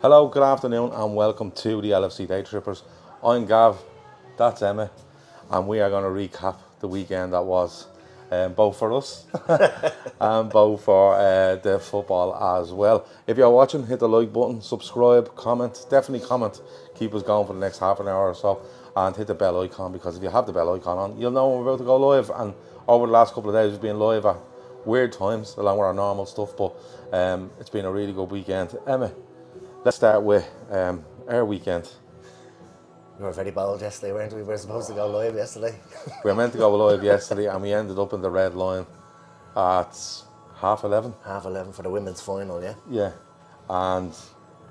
Hello, good afternoon, and welcome to the LFC Day Trippers. I'm Gav, that's Emmet, and we are going to recap the weekend that was, um, both for us and both for uh, the football as well. If you're watching, hit the like button, subscribe, comment, definitely comment, keep us going for the next half an hour or so, and hit the bell icon because if you have the bell icon on, you'll know we're about to go live. And over the last couple of days, we've been live at weird times along with our normal stuff, but um, it's been a really good weekend. Emmet, Let's start with um, our weekend. We were very bold yesterday, weren't we? We were supposed to go live yesterday. We were meant to go live yesterday, and we ended up in the red line at half eleven. Half 11 for the women's final, yeah? Yeah, and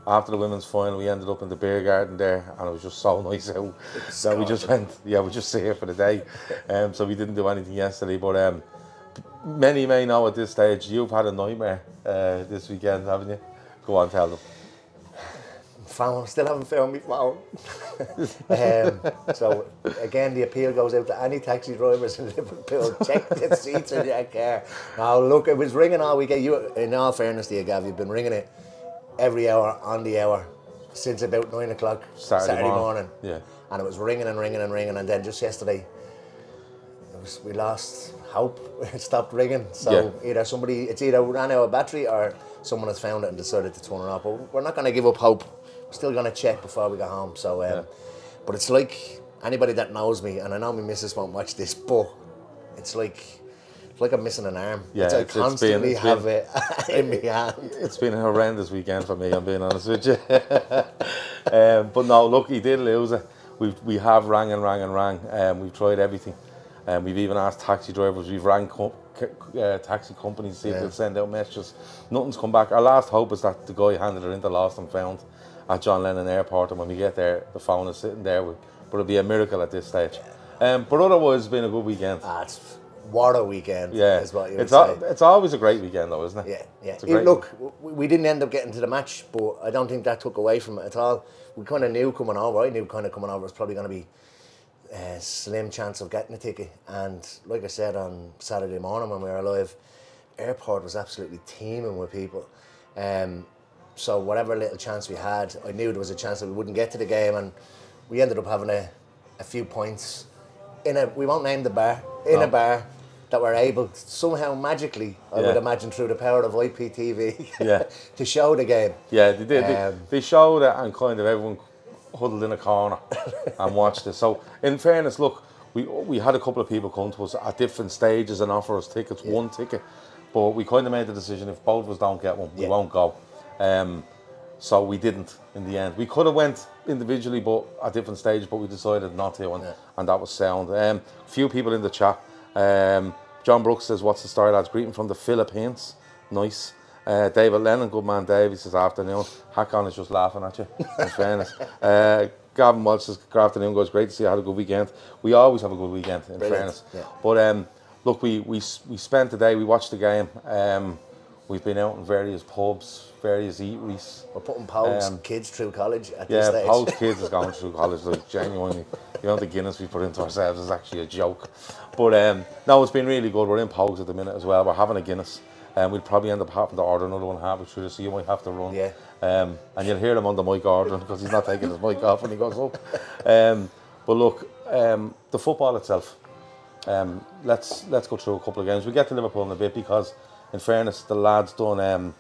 after the women's final, we ended up in the beer garden there, and it was just so nice out. So we just went, yeah, we just stayed here for the day. Um, so we didn't do anything yesterday, but um, many may know at this stage you've had a nightmare uh, this weekend, haven't you? Go on, tell them. Phone, still haven't found me phone. um, so, again, the appeal goes out to any taxi drivers in Liverpool. Check the seats in your car. Now, look, it was ringing all weekend. You, in all fairness to you, Gav, you've been ringing it every hour, on the hour, since about 9 o'clock Saturday morning. morning. Yeah. And it was ringing and ringing and ringing, and then just yesterday, it was, we lost hope. It stopped ringing. So either somebody, it's either ran out of battery or someone has found it and decided to turn it off. But we're not going to give up hope. Still going to check before we go home. So, um, Yeah. but it's like anybody that knows me, and I know my missus won't watch this, but it's like. It's like I'm missing an arm. Yeah, it's, I it's- it's been- constantly it's have been- it in my hand. It's been a horrendous weekend for me. I'm being honest with you. um, but no, look, he did lose it. We we have rang and rang and rang. Um, we've tried everything. Um, we've even asked taxi drivers. We've rang co- uh, taxi companies to see if Yeah. they'll send out messages. Nothing's come back. Our last hope is that the guy handed it into Lost and Found at John Lennon Airport, and when we get there, the phone is sitting there. With, but it'll be a miracle at this stage. Um, but otherwise, it's been a good weekend. Ah, it's what a weekend. yeah, is what you it's al- it's always a great weekend, though, isn't it? Yeah, yeah. It's a It- look, we, we didn't end up getting to the match, but I don't think that took away from it at all. We kind of knew coming over. I knew kind of coming over was probably going to be a slim chance of getting a ticket. And like I said on Saturday morning when we were live, airport was absolutely teeming with people. Um, so whatever little chance we had, I knew there was a chance that we wouldn't get to the game, and we ended up having a, a few points in a. We won't name the bar in No. a bar that were able somehow magically, I would imagine through the power of IPTV, Yeah. to show the game. Yeah, they did. They, Um, they showed it and kind of everyone huddled in a corner and watched it. So, in fairness, look, we we had a couple of people come to us at different stages and offer us tickets, one ticket, but we kind of made the decision if both of us don't get one, we Yeah. won't go. Um, so we didn't in the end. We could have went individually, but at different stages, but we decided not to, and, Yeah. and that was sound. Um, few people in the chat. Um, John Brooks says, "What's the story, lads? Greeting from the Philippines. Nice." Uh, David Lennon, good man, Dave. He says, "Afternoon." Hackon is just laughing at you. In fairness, uh, Gavin Walsh says, "Good afternoon, guys. Great to see you. had a good weekend. We always have a good weekend. In Brilliant, fairness, yeah. but um, look, we we we spent the day. We watched the game. Um, we've been out in various pubs, various eateries. We're putting Pogue's Um, kids through college at this Yeah, stage. Paul's kids is going through college. Like genuinely, you know the Guinness we put into ourselves is actually a joke. But um, no, it's been really good. We're in Pogues at the minute as well. We're having a Guinness. Um, we'll probably end up having to order another one halfway through, so you might have to run. Yeah. Um, and you'll hear him on the mic ordering because he's not taking his mic off when he goes up. Um, but look, um, the football itself. Um, let's let's go through a couple of games. We get to Liverpool in a bit because, in fairness, the lads done. Um,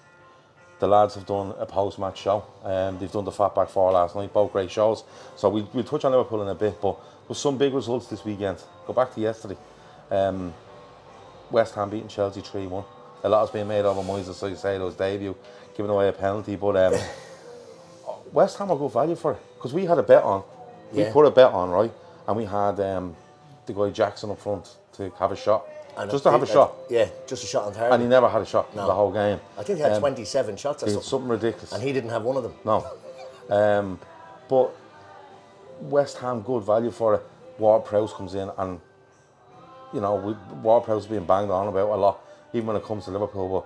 the lads have done a post-match show. Um, they've done the Fatback Four last night, both great shows. So we, we'll touch on Liverpool in a bit, but with some big results this weekend. Go back to yesterday. Um, West Ham beating Chelsea 3-1. A lot has been made over Moises Caicedo's debut, giving away a penalty, but um, West Ham are good value for it because we had a bet on. We Yeah. put a bet on right, and we had um, the guy Jackson up front to have a shot, And just to have a shot, Yeah, just a shot on target. and he never had a shot No. the whole game. I think he had Um, 27 shots or something. something ridiculous. And he didn't have one of them. No. Um, but West Ham, good value for it. Ward Prowse comes in and, you know, we, Ward Prowse is being banged on about a lot, even when it comes to Liverpool.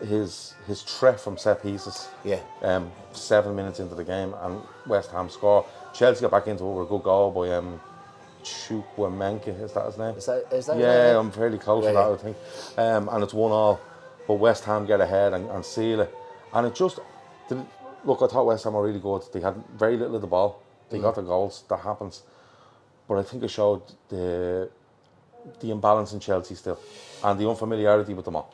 But his his threat from set pieces, Yeah. um, seven minutes into the game, and West Ham score. Chelsea got back into it with a good goal by um, Chukwuemeka, is that his name? Is that, is that Yeah? I'm fairly close Yeah, to that, yeah. I think. Um, and it's one all, but West Ham get ahead and, and seal it. And it just, the, look, I thought West Ham were really good. They had very little of the ball. They Mm. got the goals. That happens. But I think it showed the the imbalance in Chelsea still, and the unfamiliarity with them all.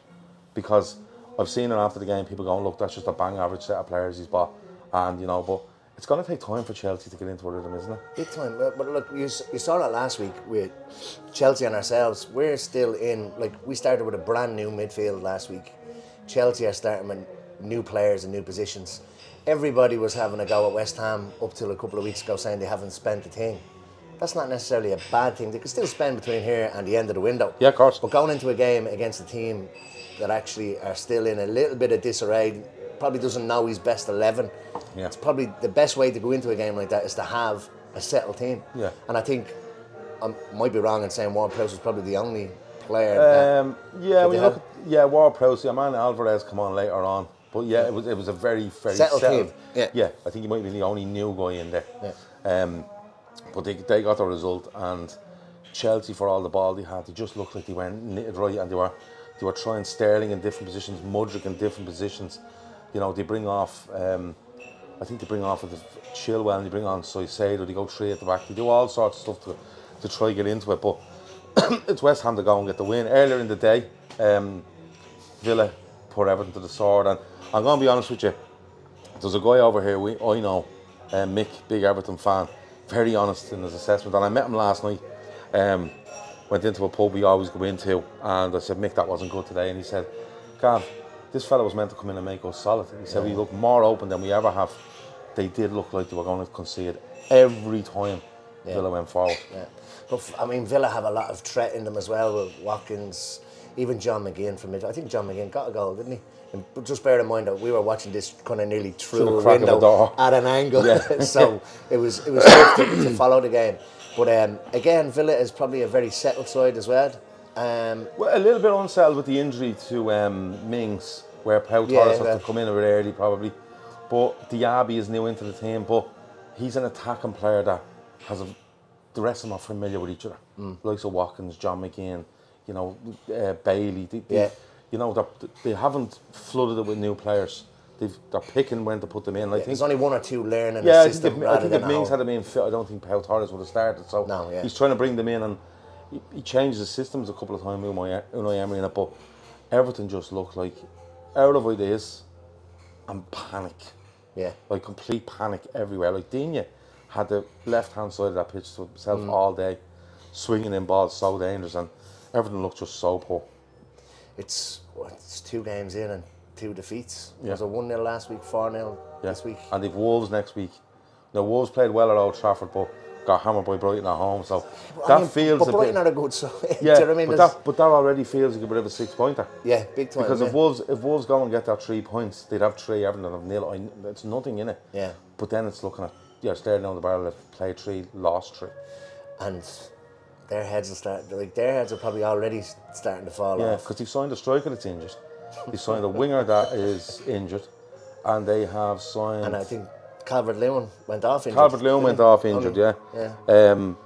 Because I've seen it after the game, people going, "Look, that's just a bang average set of players he's bought," and you know, but. It's going to take time for Chelsea to get into a rhythm, isn't it? Big time. But, look, you, you saw that last week with Chelsea and ourselves. We're still in, like, we started with a brand new midfield last week. Chelsea are starting with new players and new positions. Everybody was having a go at West Ham up till a couple of weeks ago saying they haven't spent a thing. That's not necessarily a bad thing. They can still spend between here and the end of the window. Yeah, of course. But going into a game against a team that actually are still in a little bit of disarray, probably doesn't know his best 11. Yeah. It's probably the best way to go into a game like that is to have a settled team. Yeah. And I think I might be wrong in saying Ward Prowse was probably the only player. Um, yeah, when you look at, yeah, Ward Prowse, yeah, man, Alvarez come on later on. But yeah, it was it was a very, very Settled settled, team, yeah. yeah, I think he might be the only new guy in there. Yeah. Um, but they, they got the result and Chelsea for all the ball they had, they just looked like they weren't knitted right and they were they were trying Sterling in different positions, Mudryk in different positions. You know, they bring off um, I think they bring off with Chilwell and they bring on Caicedo, they go three at the back, they do all sorts of stuff to, to try and get into it. But it's West Ham to go and get the win. Earlier in the day, um, Villa put everything to the sword, and I'm going to be honest with you. There's a guy over here we I know, uh, Mick, big Everton fan, very honest in his assessment, and I met him last night. Um, went into a pub we always go into, and I said, Mick, that wasn't good today, and he said, Gav, this fella was meant to come in and make us solid. He said we look more open than we ever have. They did look like they were going to concede every time. Villa went forward. Yeah. But I mean, Villa have a lot of threat in them as well with Watkins, even John McGinn from mid. I think John McGinn got a goal, didn't he? And, just bear in mind that we were watching this kind of nearly through, the a a window at an angle, Yeah. so it was it was tough to, to follow the game. But um, again, Villa is probably a very settled side as well. Um, Well, a little bit unsettled with the injury to um, Mings, where Pau Yeah, Torres has to come in a bit early probably. But Diaby is new into the team, but he's an attacking player that has a, the rest of them are familiar with each other. Mm. Likes of Watkins, John McGinn, you know, uh, Bailey. They, they- Yeah. You know, they haven't flooded it with new players. They've, they're picking when to put them in. I think there's only one or two learning yeah, the I think system if, I think if Mings had been fit, I don't think Pau Torres would have started. So No, yeah. he's trying to bring them in, and he, he changed the systems a couple of times. Unai Unai Emery in it, but everything just looked like out of ideas and panic, yeah. like complete panic everywhere. Like Digne had the left hand side of that pitch to himself Mm. all day, swinging in balls so dangerous, and everything looked just so poor. It's it's two games in and two defeats. Yeah. Was it one 0 last week, four 0 Yeah. this week? And they've Wolves next week. Now Wolves played well at Old Trafford, but got hammered by Brighton at home. So that I mean, feels but Brighton bit. are a good side. Yeah, Do you know what I mean? but that, but that already feels like a bit of a six pointer. yeah, big time. Because yeah. if Wolves if Wolves go and get that three points, they'd have three, Everton have nil. I- It's nothing in it. Yeah. But then it's looking at yeah, staring down the barrel. They've played three, lost three. and their heads are start like their heads are probably already starting to fall Yeah, off. because they've signed a striker that's injured. They signed a winger that is injured, and they have signed. And I think Calvert Lewin went off injured. Calvert Lewin went off injured. Yeah. Yeah. Um,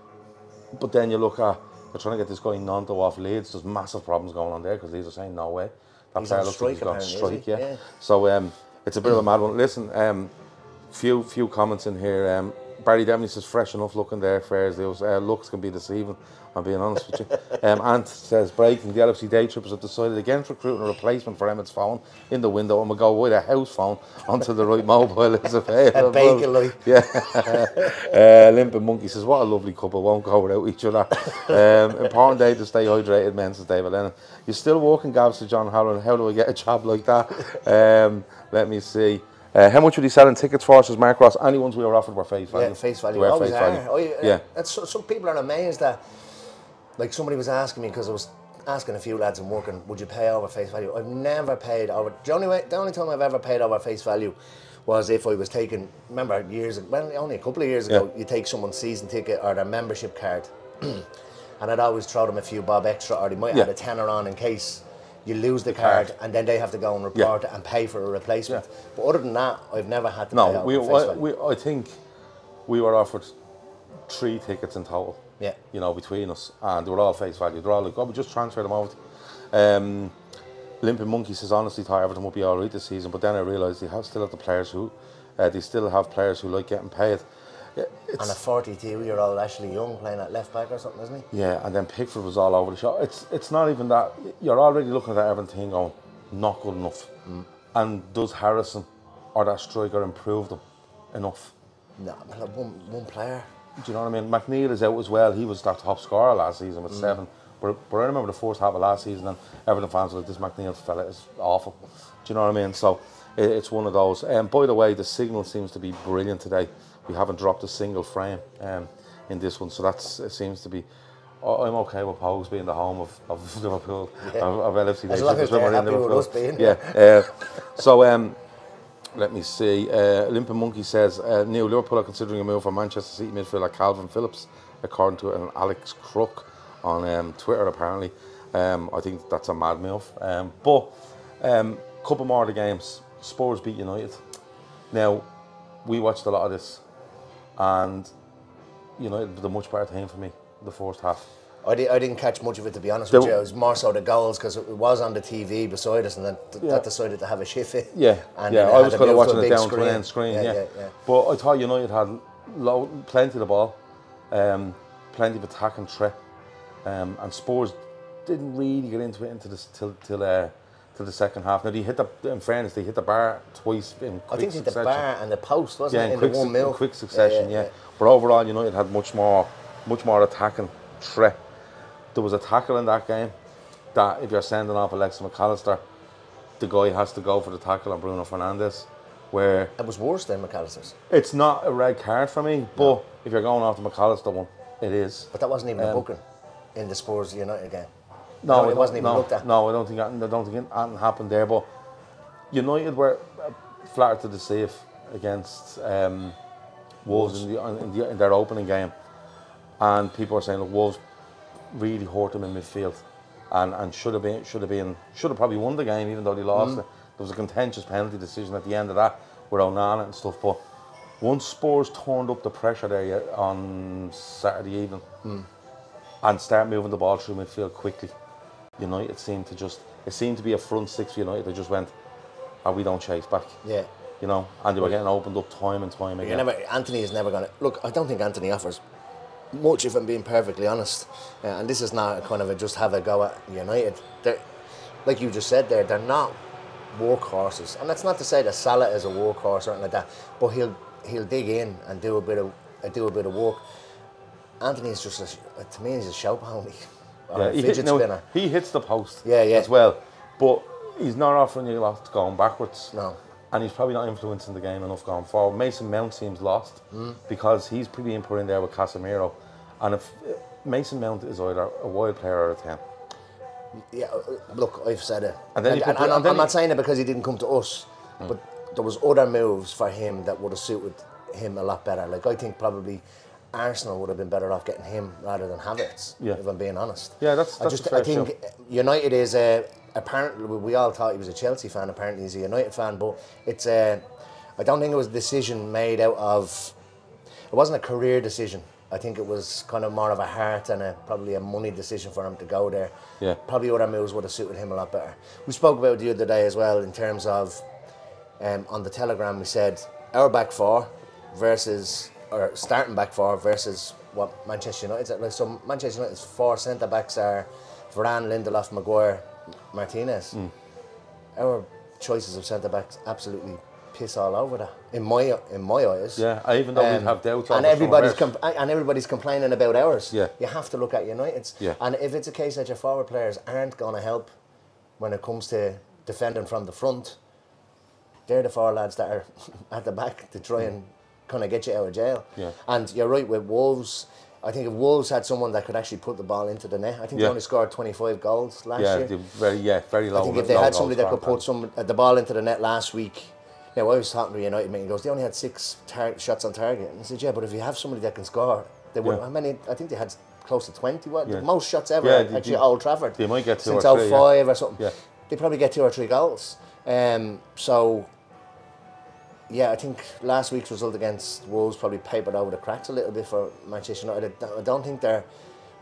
but then you look at they're trying to get this guy Gnonto off Leeds. There's massive problems going on there because Leeds are saying no way. That He's player looks like he's got strike. Yeah. Yeah. So um, it's a bit of a mad one. Listen, um, few few comments in here. Um, Barry Demney says fresh enough looking there. Fares those uh, looks can be deceiving. I'm being honest with you. Um, Ant says breaking the LFC day trippers have decided against recruiting a replacement for Emmet's phone in the window and we go with a house phone until the right mobile is available. like. Yeah. uh, Limping Monkey says, what a lovely couple, won't go without each other. Um, important day to stay hydrated, men, says David Lennon. You're still walking, Gav, to John Halloran. How do I get a job like that? Um, let me see. Uh, how much were you selling tickets for? Says Mark Ross. Any ones we were offered were face value. Yeah, face value. They were Always face value. Oh, yeah. yeah. That's, some people are amazed that, like somebody was asking me because I was asking a few lads and working, would you pay over face value? I've never paid over. The only way, the only time I've ever paid over face value was if I was taking. Remember years, well, only a couple of years ago, Yeah. you take someone's season ticket or their membership card, and I'd always throw them a few bob extra, or they might Yeah. add a tenner on in case. You lose the card, card. and then they have to go and Yeah. report it and pay for a replacement. But other than that, I've never had to pay No, over we, face I, value. we, I think we were offered three tickets in total. Yeah. You know, between us, and they were all face value. They're all like, oh, we just transfer them over. Um, Limping Monkey says, honestly, thought Everton would be all right this season, but then I realised they have still have the players who, uh, they still have players who like getting paid. Yeah, And a it's, 42 year old Ashley Young playing at left back or something, isn't he? yeah, and then Pickford was all over the shop. It's it's not even that. You're already looking at that Everton thing going, not good enough. And does Harrison or that striker improve them enough? No, one, one player. Do you know what I mean? McNeil is out as well. He was that top scorer last season Mm. with seven. But, but I remember the first half of last season, and Everton fans were like, this McNeil fella is awful. Do you know what I mean? So it, it's one of those. Um, by the way, the signal seems to be brilliant today. We haven't dropped a single frame um, in this one, so that's it seems to be. I'm okay with Pogues being the home of, of Liverpool, Yeah. of, of LFC. As long as they're happy with us being Yeah. Uh, so um, let me see. Uh, Limpin Monkey says uh, Neil Liverpool are considering a move for Manchester City midfielder Kalvin Phillips, according to an Alex Crook on um, Twitter. Apparently, um, I think that's a mad move. Um, but um, couple more of the games. Spurs beat United. Now we watched a lot of this, and United were the much better team for me the first half. I, di- I didn't catch much of it to be honest There- with you. It was more so the goals because it was on the TV beside us, and then th- Yeah. that decided to have a shift. Yeah, and yeah. I was to kind of to watching it big down to an end screen. Yeah, yeah, yeah. But I thought United had low, plenty of the ball, um, plenty of attack and threat, um, and Spurs didn't really get into it into this till till uh, till the second half. Now they hit the in fairness they hit the bar twice in quick I think it's the succession. bar and the post, wasn't yeah, it? in In, quick, the one mil. in quick succession. Yeah, But overall, United had much more much more attacking threat. There was a tackle in that game that if you're sending off Alexis McAllister, the guy has to go for the tackle on Bruno Fernandes. Where It was worse than McAllister's, it's not a red card for me, but if you're going off the McAllister one, it is. but that wasn't even a Um, booking in the Spurs United game. No, No, it wasn't even no, looked at. No, I don't think I don't think anything happened there. But United were uh, flattered to deceive against um, Wolves in, the, in, the, in their opening game, and people are saying, "Look, Wolves really hurt them in midfield, and, and should have been should have been should have probably won the game, even though they lost Mm. it." There was a contentious penalty decision at the end of that with Onana and stuff, but. Once Spurs turned up the pressure there on Saturday evening Mm. and start moving the ball through midfield quickly, United seemed to just it seemed to be a front six for United. They just went, "Oh, we don't chase back," Yeah. you know, and they were getting opened up time and time again. never, Antony is never going to look. I don't think Antony offers much, if I'm being perfectly honest. Uh, and this is not a kind of a just have a go at United. They're, like you just said there, they're not workhorses, and that's not to say that Salah is a workhorse or anything like that. But he'll he'll dig in and do a bit of uh, do a bit of work. Antony is just a, to me he's a show pony, Yeah, a he, hit, fidget no, spinner. he hits the post Yeah, yeah. as well, but he's not offering you a lot going backwards. No. And he's probably not influencing the game enough going forward. Mason Mount seems lost Mm. because he's being put in there with Casemiro. And if uh, Mason Mount is either a wide player or a 10. Yeah, uh, look, I've said it. And then And, and, and I'm, not saying it because he didn't come to us, hmm. but there was other moves for him that would have suited him a lot better. Like I think probably Arsenal would have been better off getting him rather than Havertz. Yeah. If I'm being honest. Yeah, that's- I just I think United is a apparently we all thought he was a Chelsea fan. Apparently he's a United fan, but it's a. I don't think it was a decision made out of. It wasn't a career decision. I think it was kind of more of a heart and a probably a money decision for him to go there. Yeah. Probably other moves would have suited him a lot better. We spoke about the other day as well in terms of um, on the telegram we said our back four versus or starting back four versus what Manchester United's at. Like so Manchester United's four centre backs are Varane, Lindelof, Maguire, Martinez. Our choices of centre backs absolutely piss all over that. In my in my eyes. Yeah, even though Um, have doubts and over some of everybody's and everybody's complaining about ours. Yeah. you have to look at United's. Yeah. And if it's a case that your forward players aren't going to help when it comes to defending from the front, they're the four lads that are at the back to try and kind of get you out of jail. Yeah. And you're right with Wolves. I think if Wolves had someone that could actually put the ball into the net, I think Yeah. they only scored 25 goals last Yeah, year. very yeah, very low. I think if they had somebody that could put some uh, the ball into the net last week. Now I was talking to United meeting. He goes, they only had six tar- shots on target. And I said, yeah, but if you have somebody that can score, they were. Yeah. How many? I think they had close to twenty. What Yeah. the most shots ever Yeah, they- actually they- at Old Trafford. they might get two since or three, yeah. 05 or something. Yeah. They probably get two or three goals. Um, so yeah, I think last week's result against Wolves probably papered over the cracks a little bit for Manchester United. I don't think they're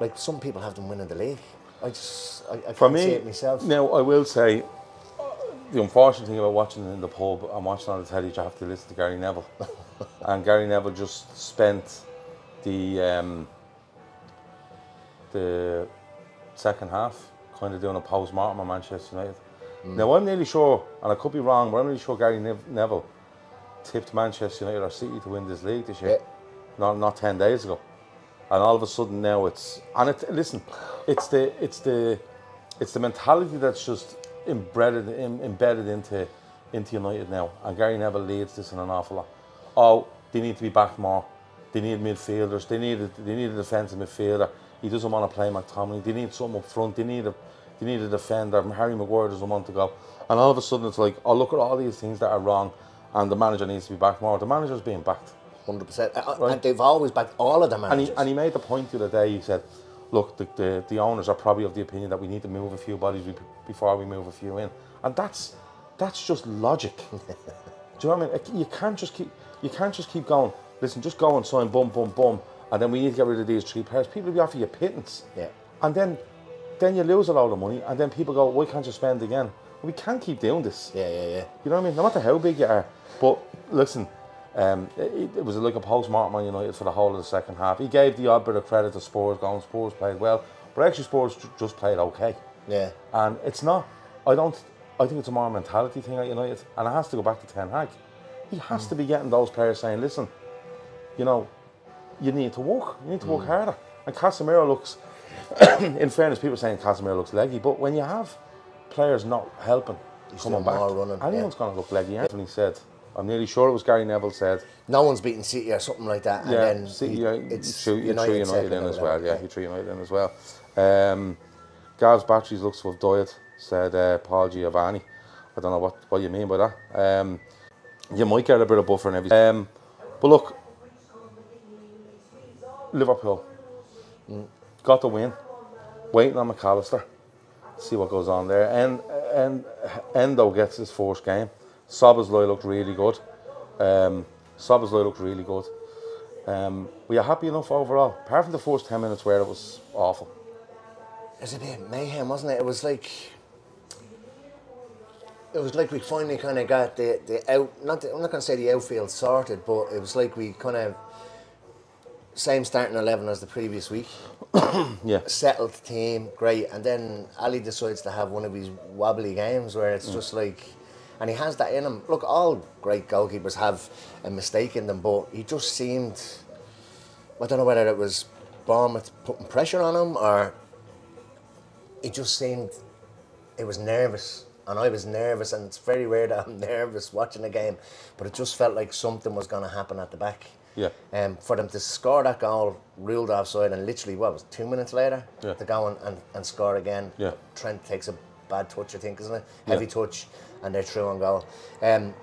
like some people have them winning the league. I just I, I can't For see me, it myself. now I will say, the unfortunate thing about watching in the pub and watching on the telly, you have to listen to Gary Neville, and Gary Neville just spent the um, the second half kind of doing a post mortem on Manchester United. Now I'm nearly sure, and I could be wrong, but I'm nearly sure Gary Nev- Neville tipped Manchester United or City to win this league this year, Yeah. not not ten days ago, and all of a sudden now it's and it listen, it's the it's the it's the mentality that's just embedded em, embedded into into United now, and Gary Neville leads this in an awful lot. Oh, they need to be back more. They need midfielders. They need a, they need a defensive midfielder. He doesn't want to play McTominay. They need someone up front. They need a they need a defender. Harry Maguire doesn't want to go. And all of a sudden it's like, oh look at all these things that are wrong, and the manager needs to be back more. The manager's being backed. Hundred percent, Right. and they've always backed all of them. And he, and he made the point the other day. He said, "Look, the, the, the owners are probably of the opinion that we need to move a few bodies before we move a few in, and that's that's just logic. Do you know what I mean? You can't just keep you can't just keep going. Listen, just go and sign bum bum bum, and then we need to get rid of these three pairs. People will be offering you pittance, Yeah. and then then you lose a lot of money, and then people go, "Why can't you spend again?" We can't keep doing this. yeah, yeah, yeah. You know what I mean? No matter how big you are. But listen, um, it, it was like a post-mortem on United for the whole of the second half. He gave the odd bit of credit to Spurs, going Spurs played well, but actually Spurs ju- just played okay. Yeah. And it's not. I don't. I think it's a more mentality thing at United, and it has to go back to Ten Hag. He has to be getting those players saying, "Listen, you know, you need to work. You need to work harder." And Casemiro looks. in fairness, people are saying Casemiro looks leggy, but when you have players not helping, coming doing back, running, yeah. anyone's going to look leggy. Anthony said, "I'm nearly sure it was Gary Neville said." No one's beaten City or something like that. Yeah, and then City, he- yeah, it's threw United, United second in as well. Yeah, he threw United in as well. Um, Gav's batteries looks to have died, said uh, Paul Giovanni. I don't know what, what you mean by that. Um, you might get a bit of buffer and everything. Um, but look, Liverpool got the win. Waiting on McAllister. See what goes on there. And and Endo gets his first game. Szoboszlai looked really good. Um, Szoboszlai looked really good. Um, were you happy enough overall? Apart from the first 10 minutes where it was awful. It was a bit mayhem, wasn't it? It was like it was like we finally kind of got the the out. Not the, I'm not going to say the outfield sorted, but it was like we kind of same starting eleven as the previous week. Yeah. Settled team, great, and then Ali decides to have one of these wobbly games where it's just like. And he has that in him. Look, all great goalkeepers have a mistake in them, but he just seemed. I don't know whether it was Bournemouth putting pressure on him or it just seemed it was nervous and I was nervous and it's very rare that I'm nervous watching a game but it just felt like something was going to happen at the back Yeah. um, for them to score that goal ruled offside and literally what was it, two minutes later Yeah. to go and, and, and score again Yeah. Trent takes a bad touch I think isn't it Yeah. heavy touch and they're through on goal um,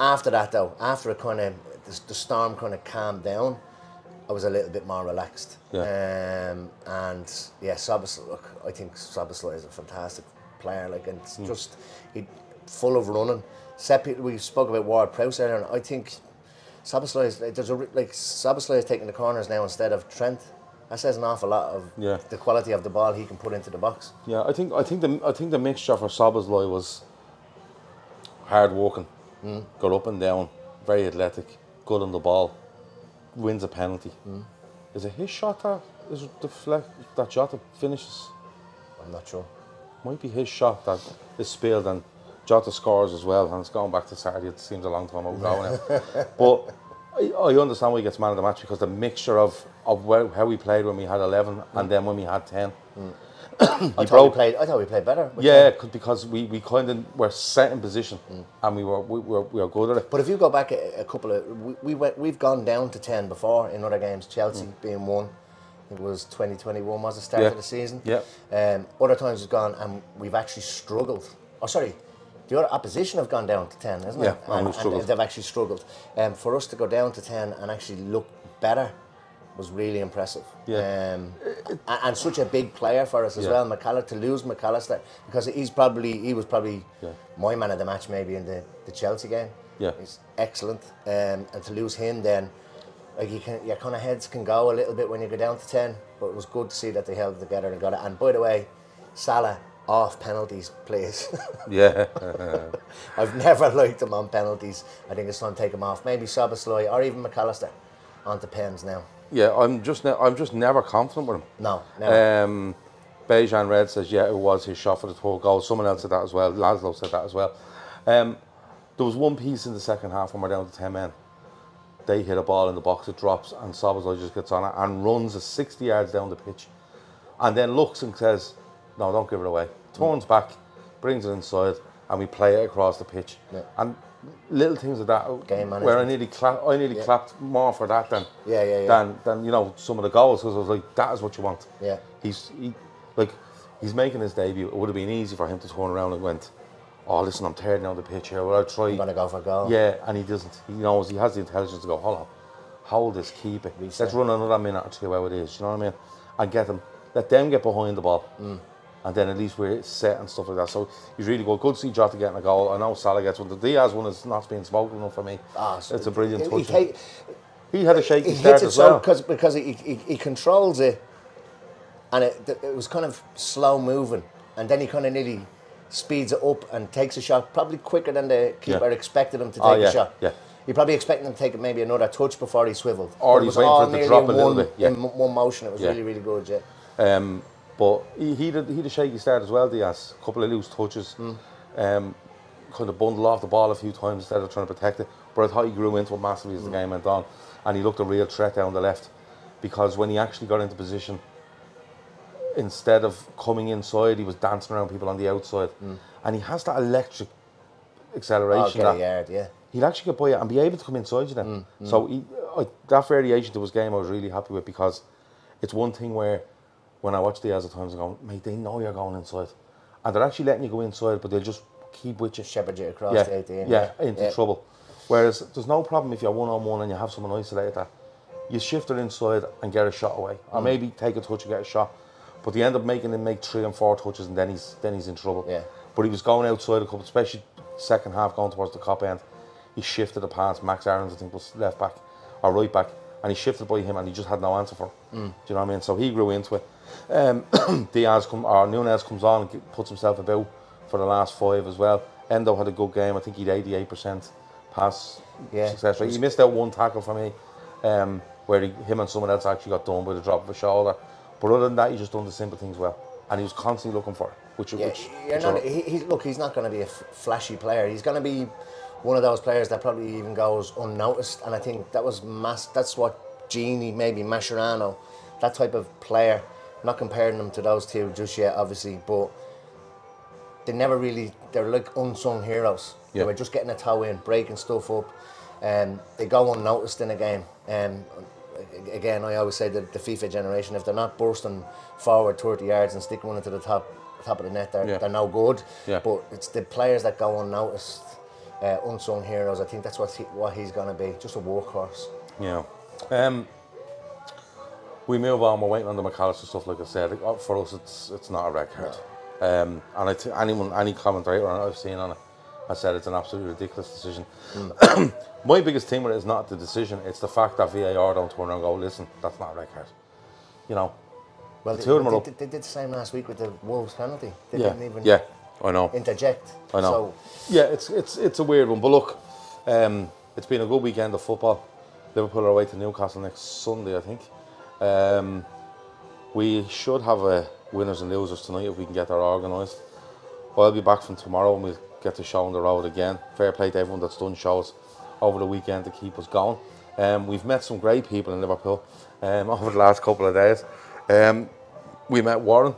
after that though after it kind of the, the storm kind of calmed down I was a little bit more relaxed. Yeah. Um, and yeah, Sabas, look, I think Szoboszlai is a fantastic player. Like, and it's just he full of running. Set we spoke about Ward Prowse earlier, and I think Szoboszlai is there's a like Szoboszlai is taking the corners now instead of Trent. That says an awful lot of Yeah. the quality of the ball he can put into the box. Yeah, I think I think the I think the mixture for Szoboszlai was hard working, mm. got up and down, very athletic, good on the ball, wins a penalty. Mm. Is it his shot that is it the flex, that shot that finishes? I'm not sure. Might be his shot that is spilled and Jota scores as well, and it's going back to Saturday. It seems a long time ago now, but. I, I understand why he gets man of the match because the mixture of, of where, how we played when we had 11 and mm. then when we had 10. I thought we broke- played. I thought we played better. Yeah, because we, we kind of were set in position and we were we were, we were good at it. But if you go back a, a couple of, we, we went, we've gone down to ten before in other games. Chelsea being one, it was twenty twenty one was the start Mm. Yeah. of the season. Yeah. Um, other times we've gone and we've actually struggled. Oh, sorry, the other opposition have gone down to ten, isn't Yeah, it? and we've struggled. they've actually struggled. Um, for us to go down to ten and actually look better was really impressive. Yeah. Um, and, and such a big player for us as Yeah. well, McAllister, to lose McAllister because he's probably he was probably Yeah. my man of the match maybe in the, the Chelsea game. Yeah. He's excellent. Um, and to lose him then, like you can, your kind of heads can go a little bit when you go down to 10, but it was good to see that they held together and got it. And by the way, Salah off penalties, please. Yeah, I've never liked him on penalties. I think it's time to take him off. Maybe Szoboszlai or even McAllister onto pens now. Yeah. I'm just ne- I'm just never confident with him. No, never. Um, Bejan Red says, yeah, it was his shot for the third goal. Someone else said that as well. Laszlo said that as well. Um, there was one piece in the second half when we're down to 10 men. They hit a ball in the box, it drops, and Szoboszlai just gets on it and runs a 60 yards down the pitch. And then looks and says, no, don't give it away. Turns back, brings it inside, and we play it across the pitch. Yeah. And little things like that, Game where I management. nearly, cla- I nearly Yeah. clapped more for that than, Yeah, yeah, yeah. than, than you know, some of the goals, because I was like, that is what you want. Yeah. He's he, like he's making his debut. It would have been easy for him to turn around and went, "Oh, listen, I'm tired down the pitch here. Well, I'll try." I'm going to go for a goal. Yeah, and he doesn't. He knows he has the intelligence to go, "Hold on, hold this, keep it. Reset. Let's run another minute or two how it is." You know what I mean? And get them, let them get behind the ball, Mm. And then at least we're set and stuff like that. So he's really good. Good to see Jota getting a goal. I know Salah gets one. The Diaz one is not being spoken enough for me. Ah, so it's a brilliant he, touch. He, he had a shaky he start hits it as so well. cause, because he, he, controls it and it, it was kind of slow moving and then he kind of nearly speeds it up and takes a shot probably quicker than the keeper Yeah. expected him to take Oh, yeah, a shot. yeah. He probably expecting him to take maybe another touch before he swiveled. Or he's he it was was waiting for it to drop in a little one, bit, yeah. in one motion. It was Yeah. really, really good, yeah. Um, but he, he did he had a shaky start as well. Diaz, a couple of loose touches, Hmm. um, kind of bundled off the ball a few times instead of trying to protect it. But I thought he grew into it massively as Hmm. the game went on, and he looked a real threat down the left. Because when he actually got into position, instead of coming inside, he was dancing around people on the outside, and he has that electric acceleration. a that- yard, yeah. he'd actually get by it and be able to come inside you then. So he, I, that variation to his game, I was really happy with because it's one thing where when I watch Diaz at times, I'm going, mate, they know you're going inside, and they're actually letting you go inside, but they'll just keep with you. Shepherd you across yeah, the 18. yeah, into trouble. Whereas there's no problem if you're one on one and you have someone isolated that you shift it inside and get a shot away, or mm. maybe take a touch and get a shot. But they end up making him make three and four touches, and then he's then he's in trouble. Yeah. But he was going outside a couple, especially second half, going towards the Kop end. He shifted the pass. Max Aarons, I think, was left back or right back, and he shifted by him, and he just had no answer for. Him. Do you know what I mean? So he grew into it. Um, Diaz come or Nunez comes on and puts himself about for the last five as well. Endo had a good game. I think he'd eighty eight percent pass Yeah. success rate. He missed out one tackle for me, um, where he, him and someone else actually got done by the drop of a shoulder. But other than that, he just done the simple things well, and he was constantly looking for it, which Yeah, which, you're which not, he, he, look, he's not going to be a f- flashy player. He's going to be one of those players that probably even goes unnoticed. And I think that was mass. That's what Gini, maybe Mascherano, that type of player. Not comparing them to those two just yet, obviously, but they never really. They're like unsung heroes. Yeah. They were just getting a toe in, breaking stuff up, and they go unnoticed in a game. And again, I always say that the FIFA generation, if they're not bursting forward 30 yards and sticking one into the top top of the net, they're, Yeah. they're no good. Yeah. But it's the players that go unnoticed, uh, unsung heroes. I think that's what he, what he's going to be, just a workhorse. Yeah. Um, we move on. We're waiting on the McAllister stuff. Like I said, Uh, for us, it's it's not a red card. Um, and I t- anyone, any commentator on it I've seen on it, I said it's an absolutely ridiculous decision. My biggest thing with it is not the decision; it's the fact that VAR don't turn around and go, "Listen, that's not a red card." You know. Well, The they, two of them they, did- they did the same last week with the Wolves penalty. They Yeah. didn't even Yeah. I know. interject. I know. So, yeah, it's it's it's a weird one, but look, um, it's been a good weekend of football. Liverpool are away to Newcastle next Sunday, I think. Um, we should have a winners and losers tonight if we can get that organised. I'll be back from tomorrow and we'll get the show on the road again. Fair play to everyone that's done shows over the weekend to keep us going. Um, we've met some great people in Liverpool um, over the last couple of days. Um, we met Warren,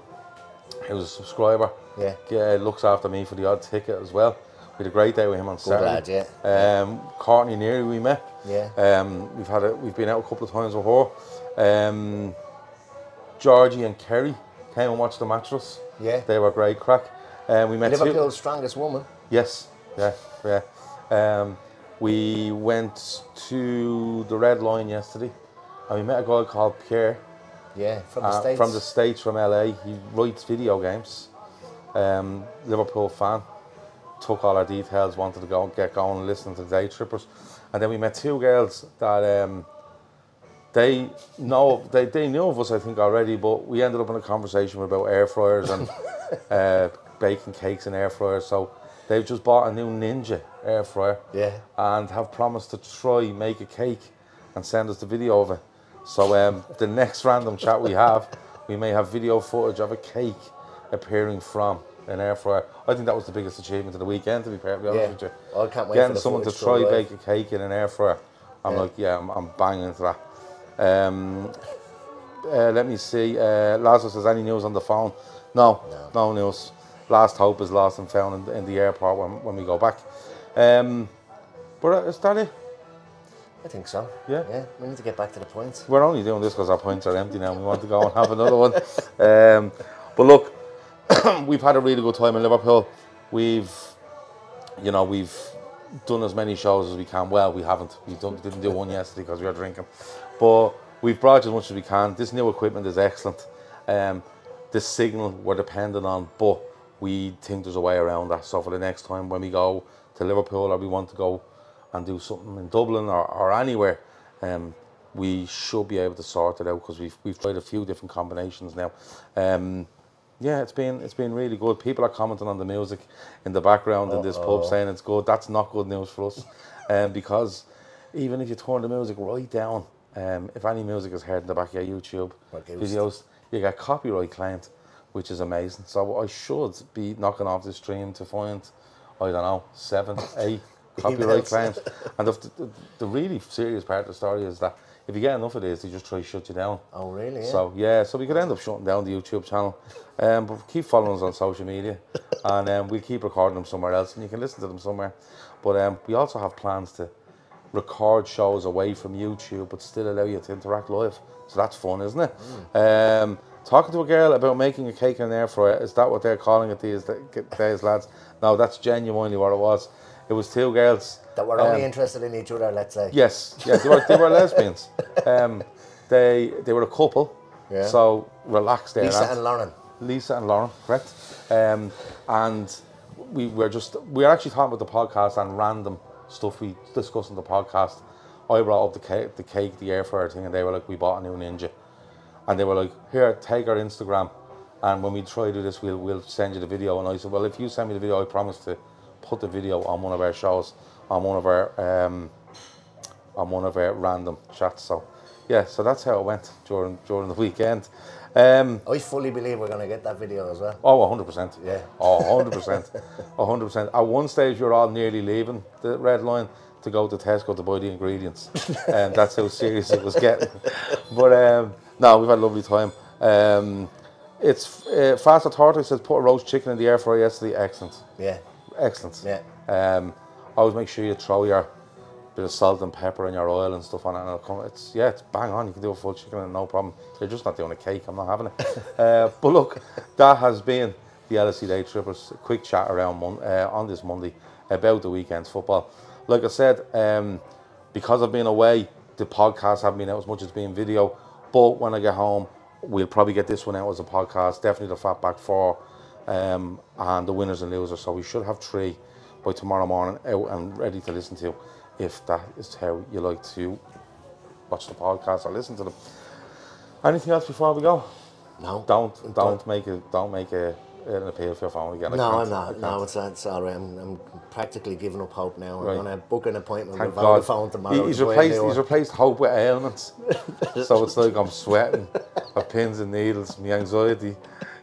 who's a subscriber. Yeah. Yeah, looks after me for the odd ticket as well. We had a great day with him on Saturday. lad, yeah. Um, Courtney Neary we met. Yeah. Um, we've had a, we've been out a couple of times with her. Um, Georgie and Kerry came and watched the match with us. Yeah. They were great crack. Um, we met two- Liverpool's strongest woman. Yes, yeah, yeah. Um, we went to the Red Line yesterday, and we met a guy called Pierre Yeah, from the uh, States. from the States, from LA. He writes video games. Um, Liverpool fan. Took all our details, wanted to go and get going and listen to the Day Trippers, and then we met two girls that um, they know they, they knew of us I think already, but we ended up in a conversation about air fryers and uh, baking cakes and air fryers. So they've just bought a new Ninja air fryer Yeah. and have promised to try make a cake and send us the video of it. So um, the next random chat we have, we may have video footage of a cake appearing from an air fryer. I think that was the biggest achievement of the weekend, to be perfectly honest Yeah. with you. I can't wait Getting for someone to try bake a cake in an air fryer. I'm Yeah. like, yeah, I'm, I'm banging into that. Um, uh, let me see. Uh, Lazarus says any news on the phone? No, no, news. Last hope is lost and found in, in the airport when, when we go back. Um, but uh, is that it? I think so. Yeah. Yeah. We need to get back to the points. We're only doing this because our points are empty now. We want to go and have another one. Um, but look, we've had a really good time in Liverpool. We've, you know, we've done as many shows as we can. Well, we haven't. We didn't do one yesterday because we were drinking. But we've brought as much as we can. This new equipment is excellent. Um, the signal we're dependent on, but we think there's a way around that. So for the next time when we go to Liverpool or we want to go and do something in Dublin or, or anywhere, um, we should be able to sort it out because we've we've tried a few different combinations now. Um, yeah, it's been it's been really good. People are commenting on the music in the background in this pub saying it's good. That's not good news for us, um, because even if you turn the music right down, um, if any music is heard in the back of your YouTube Okay, videos, you get copyright claimed, which is amazing. So I should be knocking off the stream to find, I don't know, seven, eight copyright claims. And the, the, the really serious part of the story is that if you get enough of this, they just try to shut you down. Oh, really? Yeah. So yeah, so we could end up shutting down the YouTube channel. Um, but keep following us on social media, and um, we keep recording them somewhere else, and you can listen to them somewhere. But um, we also have plans to record shows away from YouTube, but still allow you to interact live. So that's fun, isn't it? Um, talking to a girl about making a cake in an air fryer is that what they're calling it these days, lads? No, that's genuinely what it was. It was two girls that we're only um, interested in each other, let's say. Yes, yeah, they were, they were lesbians. Um, they they were a couple, Yeah. so relaxed there. Lisa and Lauren. Lisa and Lauren, correct? Um, and we were just we were actually talking about the podcast and random stuff we discussed on the podcast. I brought up the cake, the cake, the air fryer thing, and they were like, "We bought a new Ninja," and they were like, "Here, take our Instagram, and when we try to do this, we'll we'll send you the video." And I said, "Well, if you send me the video, I promise to put the video on one of our shows, on one of our um, on one of our random chats." So, yeah, so that's how it went during during the weekend. Um, I fully believe we're going to get that video as well. Oh, 100%. Yeah. Oh, 100%. 100%. At one stage, you're all nearly leaving the red line to go to Tesco to buy the ingredients. and that's how serious it was getting. But um, no, we've had a lovely time. Um, it's uh, Faster Tortoise says put a roast chicken in the air fryer yesterday. Excellent. Yeah. Excellent. Yeah. Um, always make sure you throw your bit of salt and pepper and your oil and stuff on it. And it'll come, it's yeah, it's bang on. You can do a full chicken and no problem. You're just not doing a cake. I'm not having it. uh, but look, that has been the LFC Day Trippers. A quick chat around mon- uh, on this Monday about the weekend's football. Like I said, um, because I've been away, the podcast haven't been out as much as being video. But when I get home, we'll probably get this one out as a podcast. Definitely the Fatback Four um, and the winners and losers. So we should have three by tomorrow morning out and ready to listen to if that is how you like to watch the podcast or listen to them. Anything else before we go? No. Don't don't make it don't make a, an appeal for your phone again. I No, I'm not. No, it's, all right. I'm, I'm practically giving up hope now. I'm Right. going to book an appointment Thank with God. Vodafone tomorrow. He- he's to buy a replaced he's replaced hope with ailments. so it's like I'm sweating, my pins and needles, my anxiety.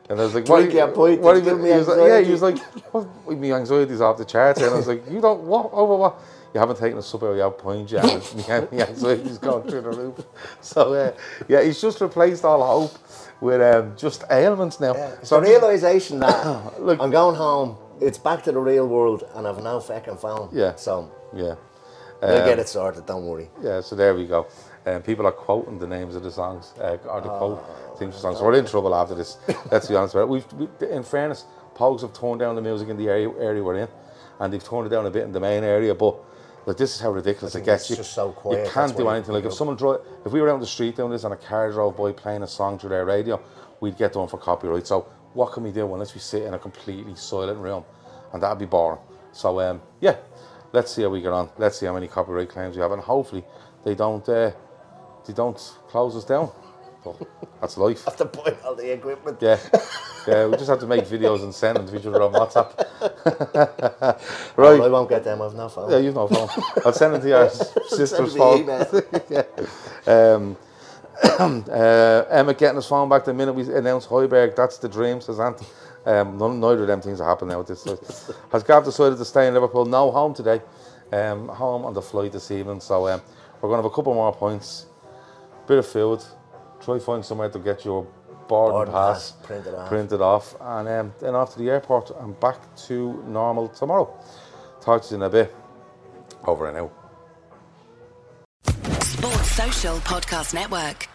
And I was like, what, your point, what it's are you- giving me was like, Yeah, he was like, what, my anxiety's off the charts. And I was like, you don't, what, Oh, what? you haven't taken a Subway out point yet. yeah, yeah, so he's gone through the roof. So uh, yeah, he's just replaced all hope with um, just ailments now. Yeah, so the realization that Look- I'm going home, it's back to the real world, and I've now fucking found. Yeah. So yeah. we'll Um, get it sorted. Don't worry. Yeah, so there we go. Um, people are quoting the names of the songs, uh, or the Oh, quote themes of songs. So we're in trouble after this. Let's be honest about it. We've, we, in fairness, Pogues have toned down the music in the area, area we're in, and they've toned it down a bit in the main area. But like, this is how ridiculous it gets. it's You, just so you can't do anything. Like if someone drove, if we were out on the street doing this and a car drove by playing a song through their radio, we'd get done for copyright. So what can we do unless we sit in a completely silent room, and that'd be boring. So um, yeah, let's see how we get on. Let's see how many copyright claims we have, and hopefully they don't uh, they don't close us down. But that's life. Have to point all the equipment. Yeah, yeah. We just have to make videos and send them to each other on WhatsApp. Well, I won't get them. I've no phone. Yeah, you've no phone. I'll send them to your sister's phone. yeah. Um, uh, Emmet getting his phone back the minute we announced Højbjerg. That's the dream, says Ant. Um, none, neither of them things are happening now at this stage. Has Gav decided to stay in Liverpool? No, home today. Um, home on the flight this evening. So um, we're going to have a couple more points. Bit of food. Try find somewhere to get your boarding Boarding pass, pass printed off. printed off, and um, then off to the airport and back to normal tomorrow. Talk to you in a bit. Over and out. Sports Social Podcast Network.